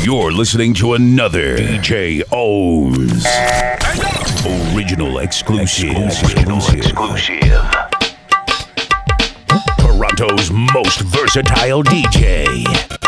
You're listening to another DJ O's original exclusive. Original exclusive. Toronto's most versatile DJ.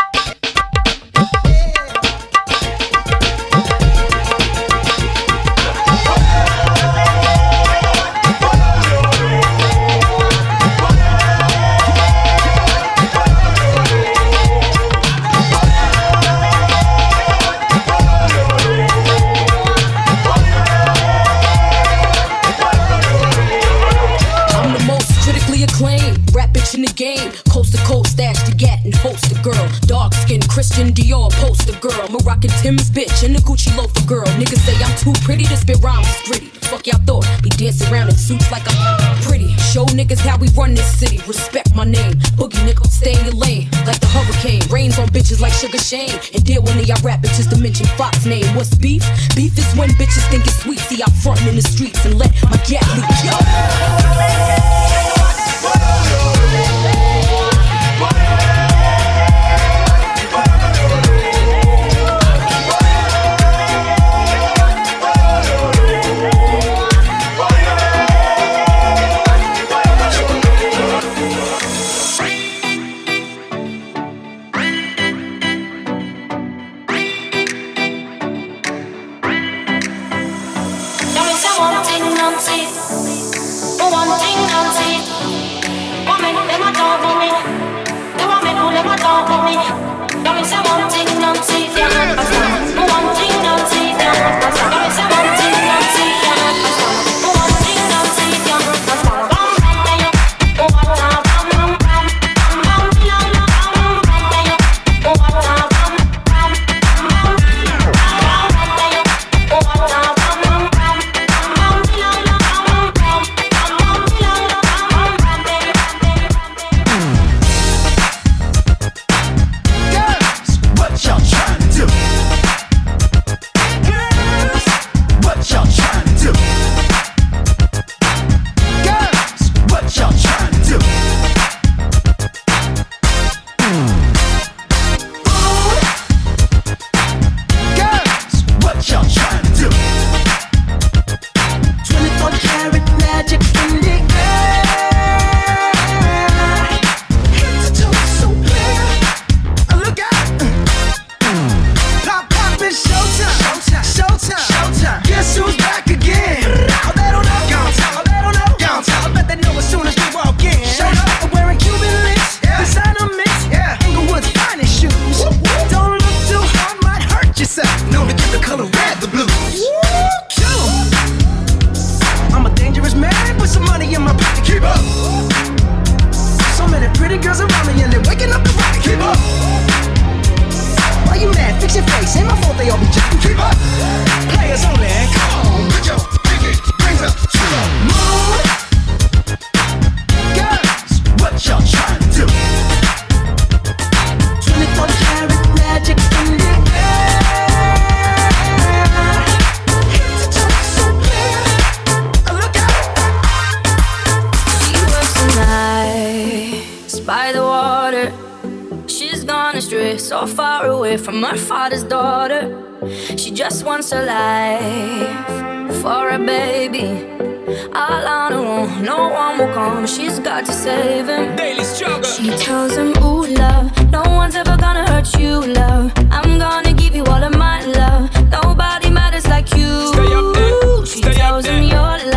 The game. Coast to coast, stash to get and host a girl. Dark skin, Christian Dior, poster girl. Moroccan Tim's bitch and the Gucci loafer girl. Niggas say I'm too pretty to spit rhymes gritty. Fuck y'all thought, be dancing around in suits like I'm pretty. Show niggas how we run this city. Respect my name. Boogie nigga, stay in your lane. Like the hurricane. Rains on bitches like Sugar Shane. And deal of y'all rap bitches to mention Fox name. What's beef? Beef is when bitches think it's sweet. See, I'm frontin' in the streets and let my gat leak. Yo. So far away from her father's daughter. She just wants a life for a baby. All on her own, no one will come. She's got to save him. Daily struggle. She tells him, Ooh, love, no one's ever gonna hurt you, love. I'm gonna give you all of my love. Nobody matters like you. Stay up there, She stay up tells him. Your life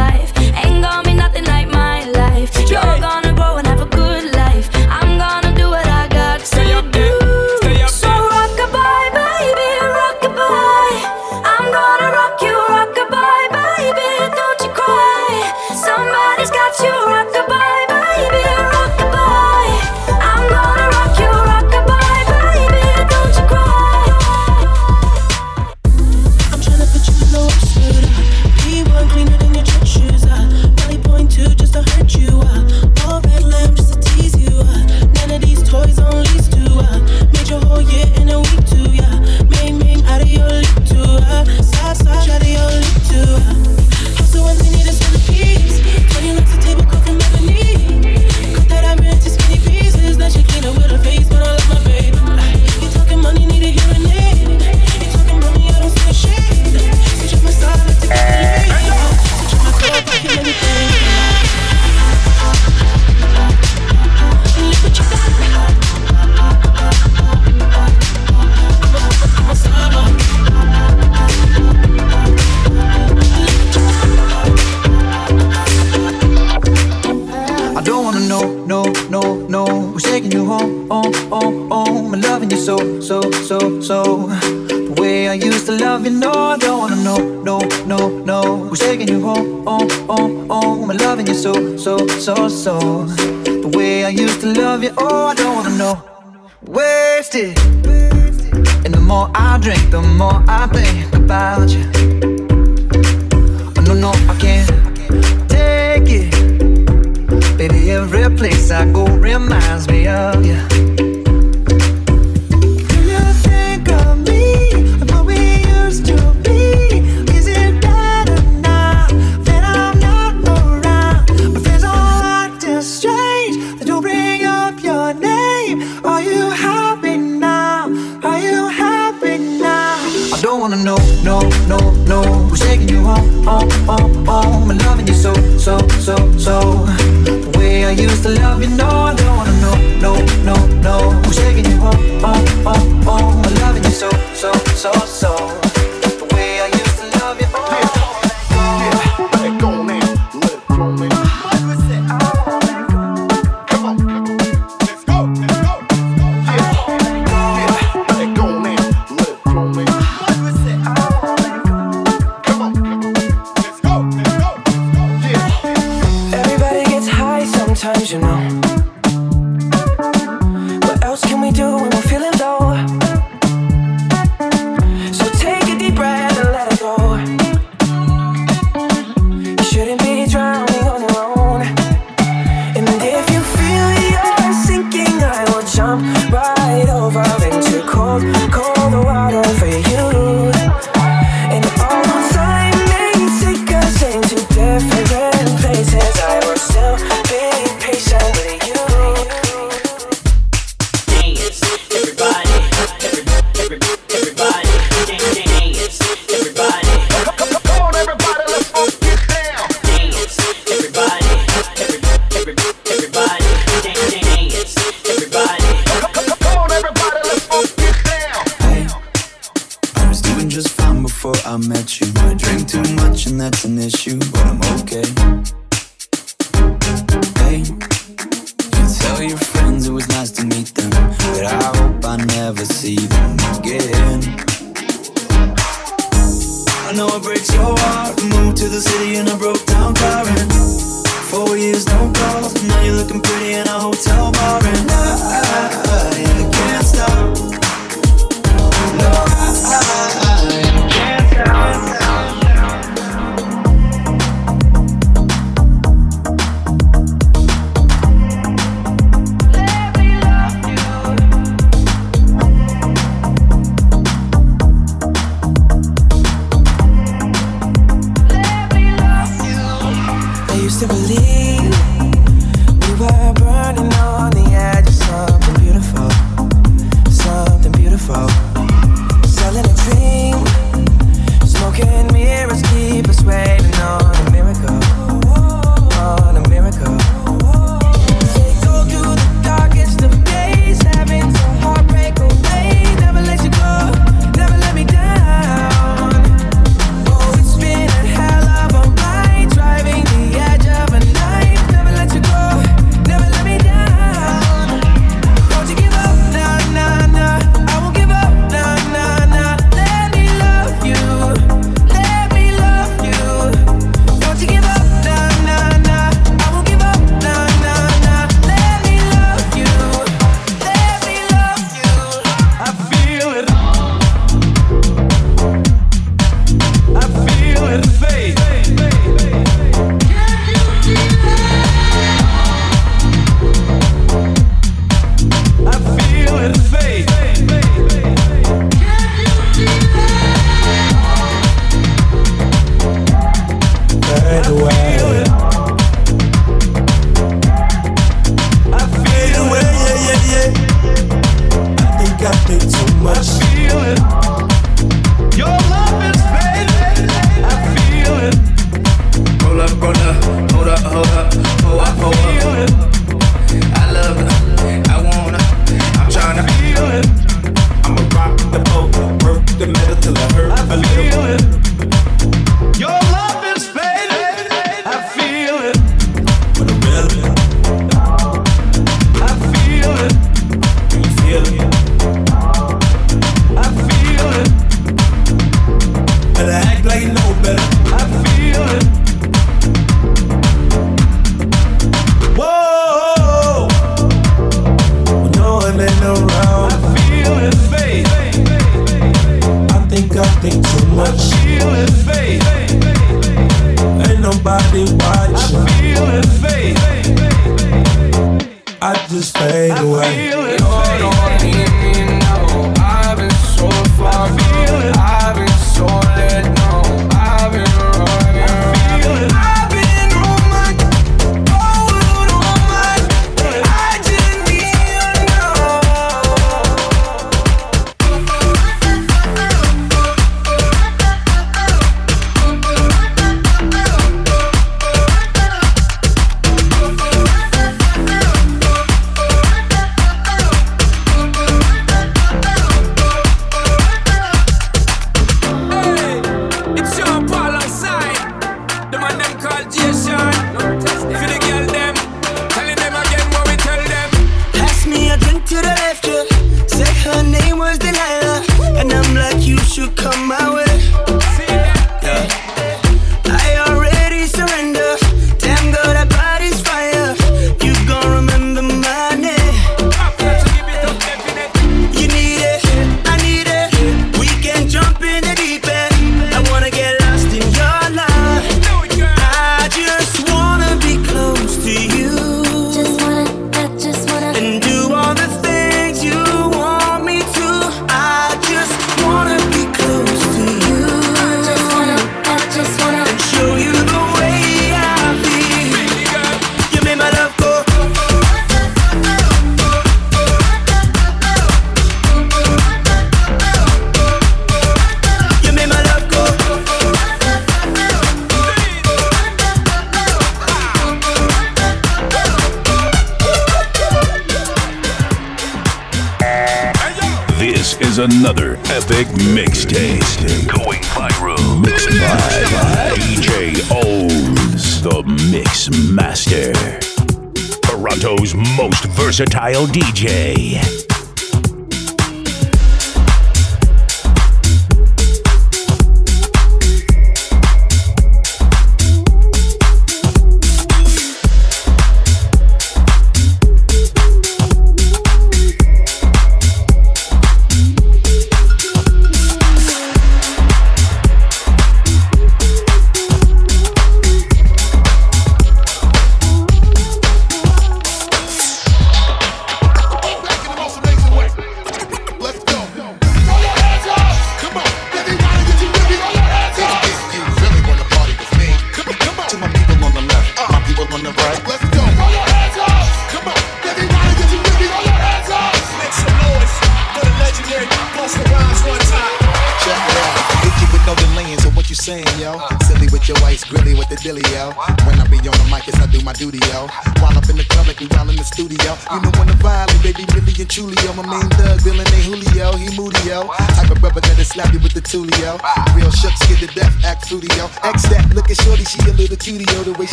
style DJ.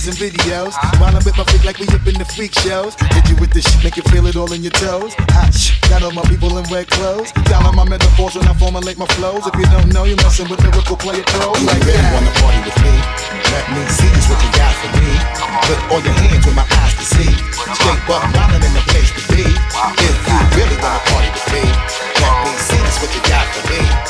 pictures and videos. While I'm with my freak like we up in the freak shows. Hit you with this shit, make you feel it all in your toes. Hot shit, got all my people in wet clothes. Dialing my metaphors when I formulate my flows. If you don't know, you're messing with lyrical player pros. Like really that. wanna party with me? Let me see is what you got for me. Put all your hands with my eyes to see. Straight up, modeling in the place to be. If you really wanna party with me, let me see is what you got for me.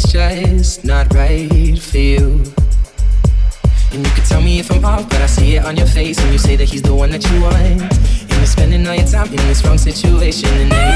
she's just not right for you. And you can tell me if I'm off, but I see it on your face when you say that he's the one that you want. And you're spending all your time in this wrong situation, and then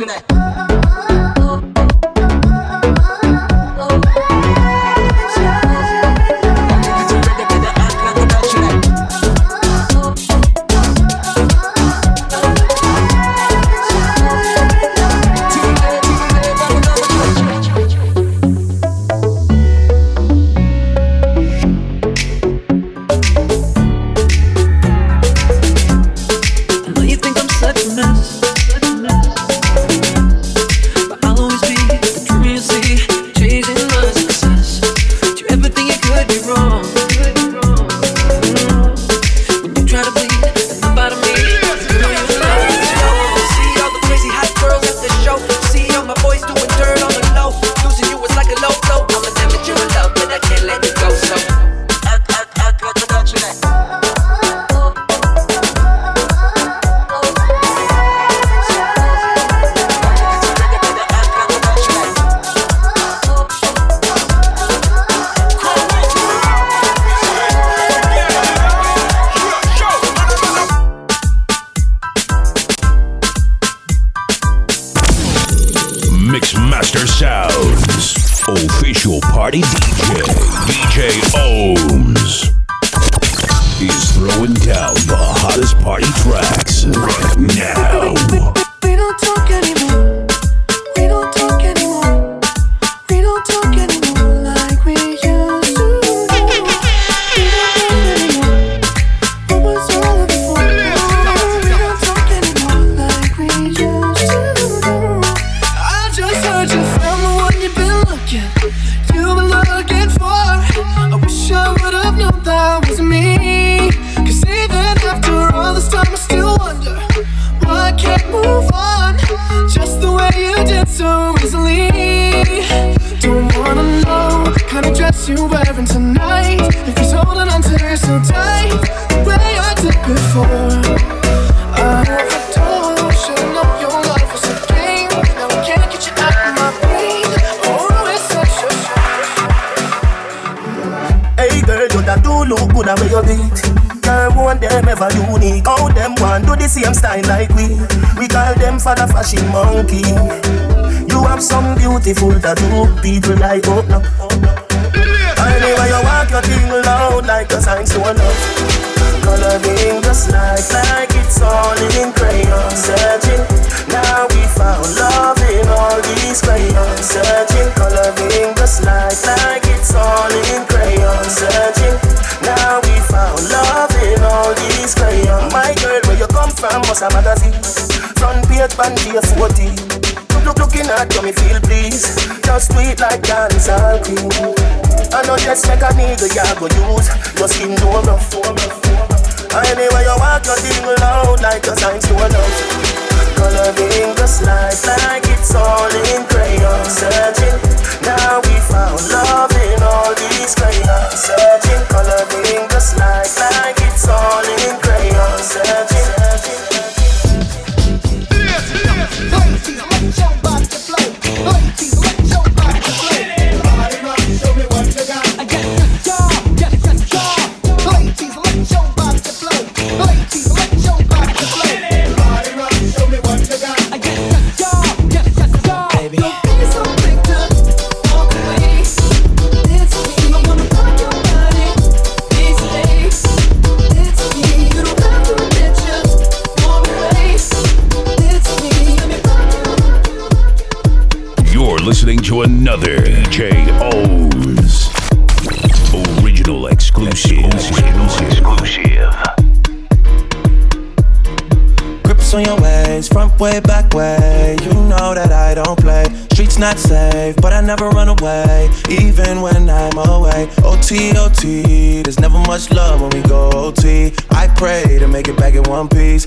natural. is throwing down the hottest party tracks right now. Same style like we. We call them for the fashion monkey. You have some beautiful tattoo, people like oh no. Anyway, you walk your thing loud like a sign to love. Coloring just like like magazine. Front page, band page, 40. Look, looking at you, me feel please. Just sweet like dancehall queen. I know just like a nigga you go use. Your skin do rough. Anyway, you walk your thing loud like a sign to a love. Coloring just like like it's all in crayon. Searching, now we found love in all these crayons. Searching, coloring just like like it's all in crayon. Searching. You're another DJ O's original exclusive. Exclusive. Grips on your ways, front way, back way. You know that I don't play. Streets not safe, but I never run away, even when I'm away. OT, OT, there's never much love when we go OT. I pray to make it back in one piece.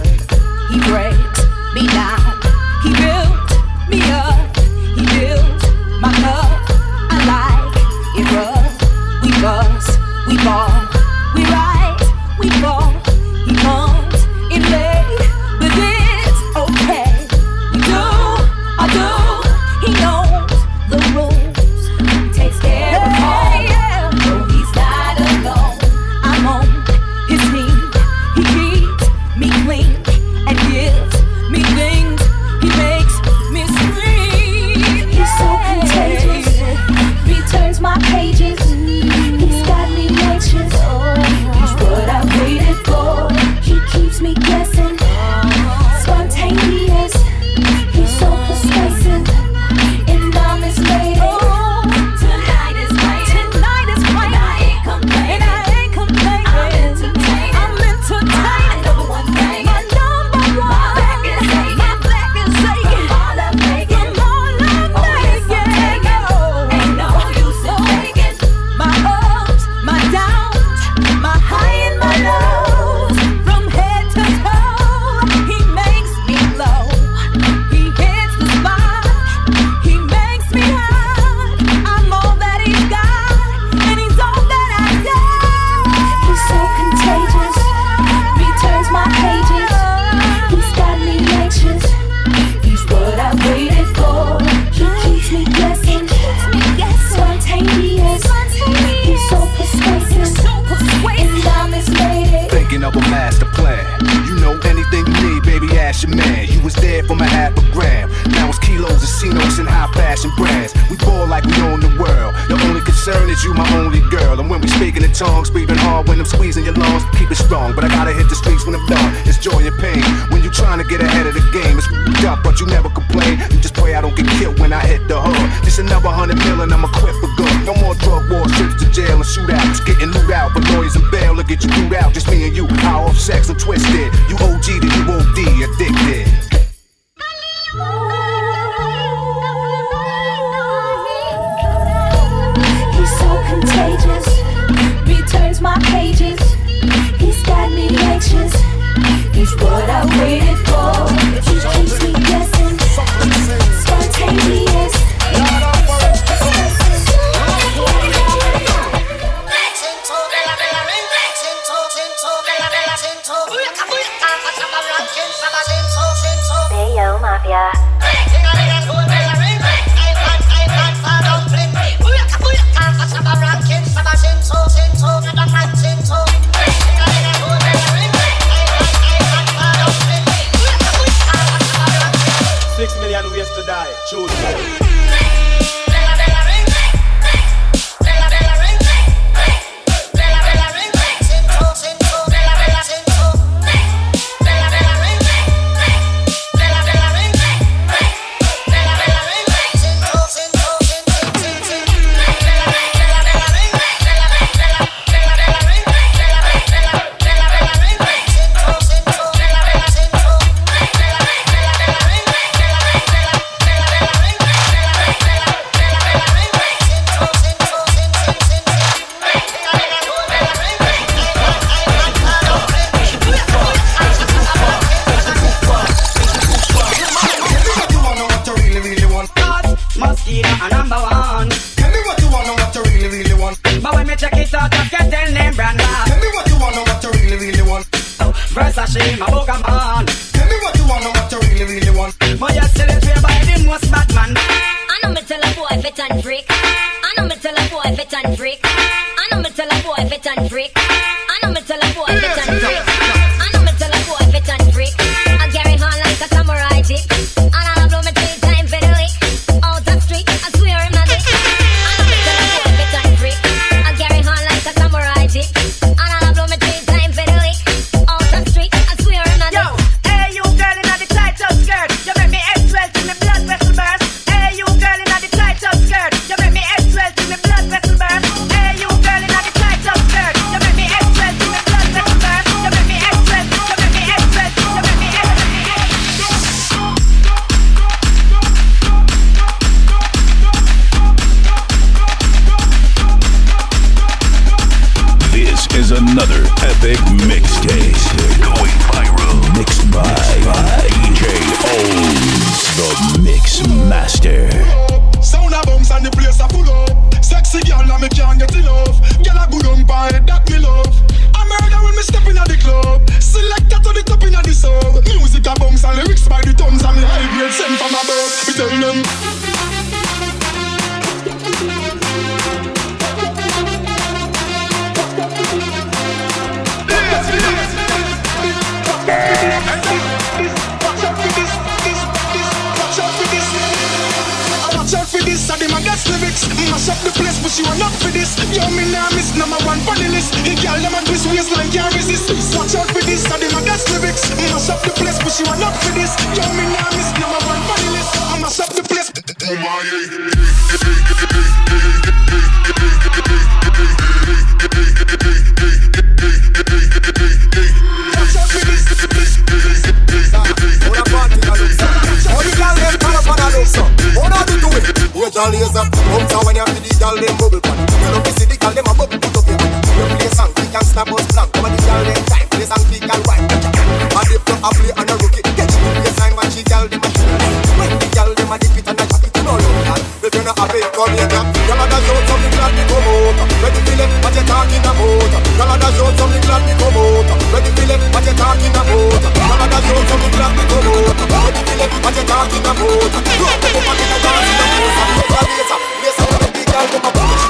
He breaks me down. He built me up. He built my love. I like it rough. We buzz, we songs, breathing hard when I'm squeezing your lungs. Keep it strong, but I gotta hit the streets when I'm done. It's joy and pain when you trying to get ahead of the game. It's f***ed up, but you never complain. You just pray I don't get killed when I hit the hood. Just another hundred million, I'ma quit for good. No more drug wars, trips to jail and shootouts. Getting loot out, but lawyers and bail will get you through out. Just me and you, power off sex and twisted. You OG to you OD, addicted. my pages. He's got me anxious. He's what I waited for. He keeps me guessing. Spontaneous. Bayo Mafia. Mash up the place, but you are not for this. Yo, me nah miss number one for the list. Hey, girl, them a twist waistline can't resist. Watch out for this, I them a that's lyrics. Mash up the place, but you are not for this. Yo, me nah miss number one for list. I mash up the place. Oh my. digital laser. Bounce when you feel the girl them bubble pan. You know fi see the girl them a bubble put up your hand. You play song, we can snap us blank. Come on, the girl them time, play song, we can rhyme. I dip to a play and a rookie. Get you play time and she girl them a shoot. When the girl them a dip it and a drop it, you know love that. If you're not have it, come here now. Your mother show something glad me come out. When you feel it, what you talking about? Your mother show something glad me come out. When you feel it, what you talking about? Your mother show something glad me come out road the film and you can't a mood. A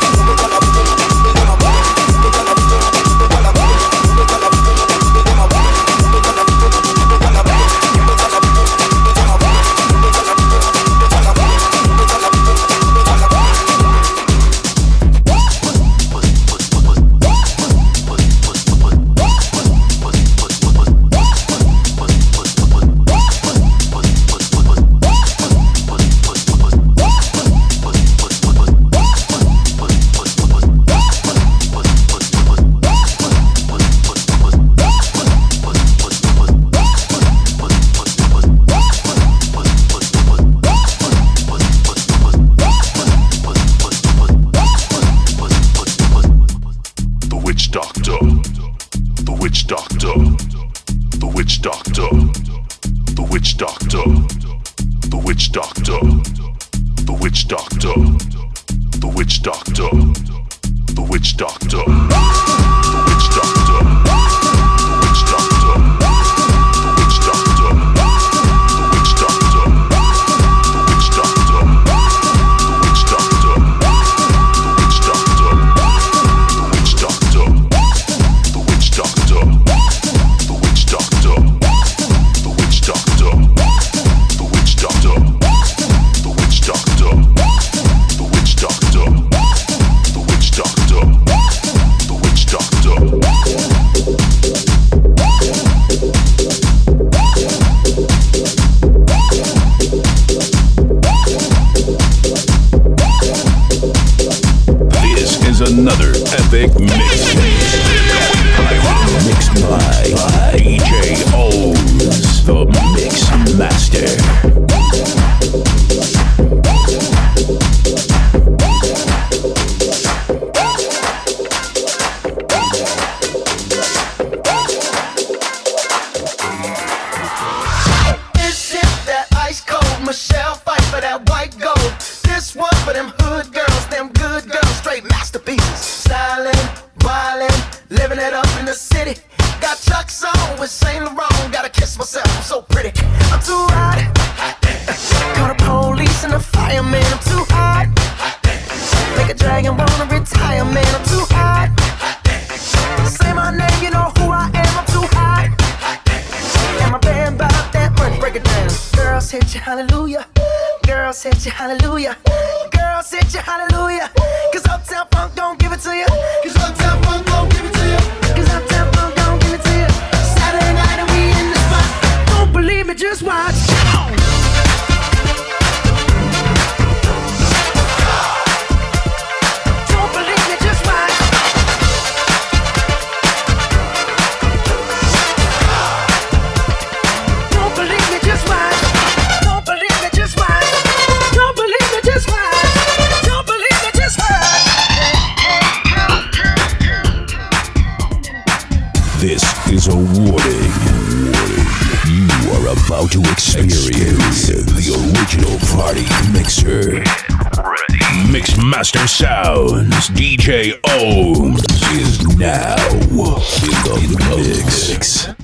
saying wanna retire, man. I'm too hot. Say my name, you know who I am. I'm too hot. And my band about that money, break it down. Girls hit you, hallelujah. Girls hit you, hallelujah. Girls hit you, hallelujah. Cause Uptown Funk don't give it to you. Cause Uptown Funk. about to experience, the original party mixer. Mixmaster Master Sounds, DJ Ohms is now in the mix.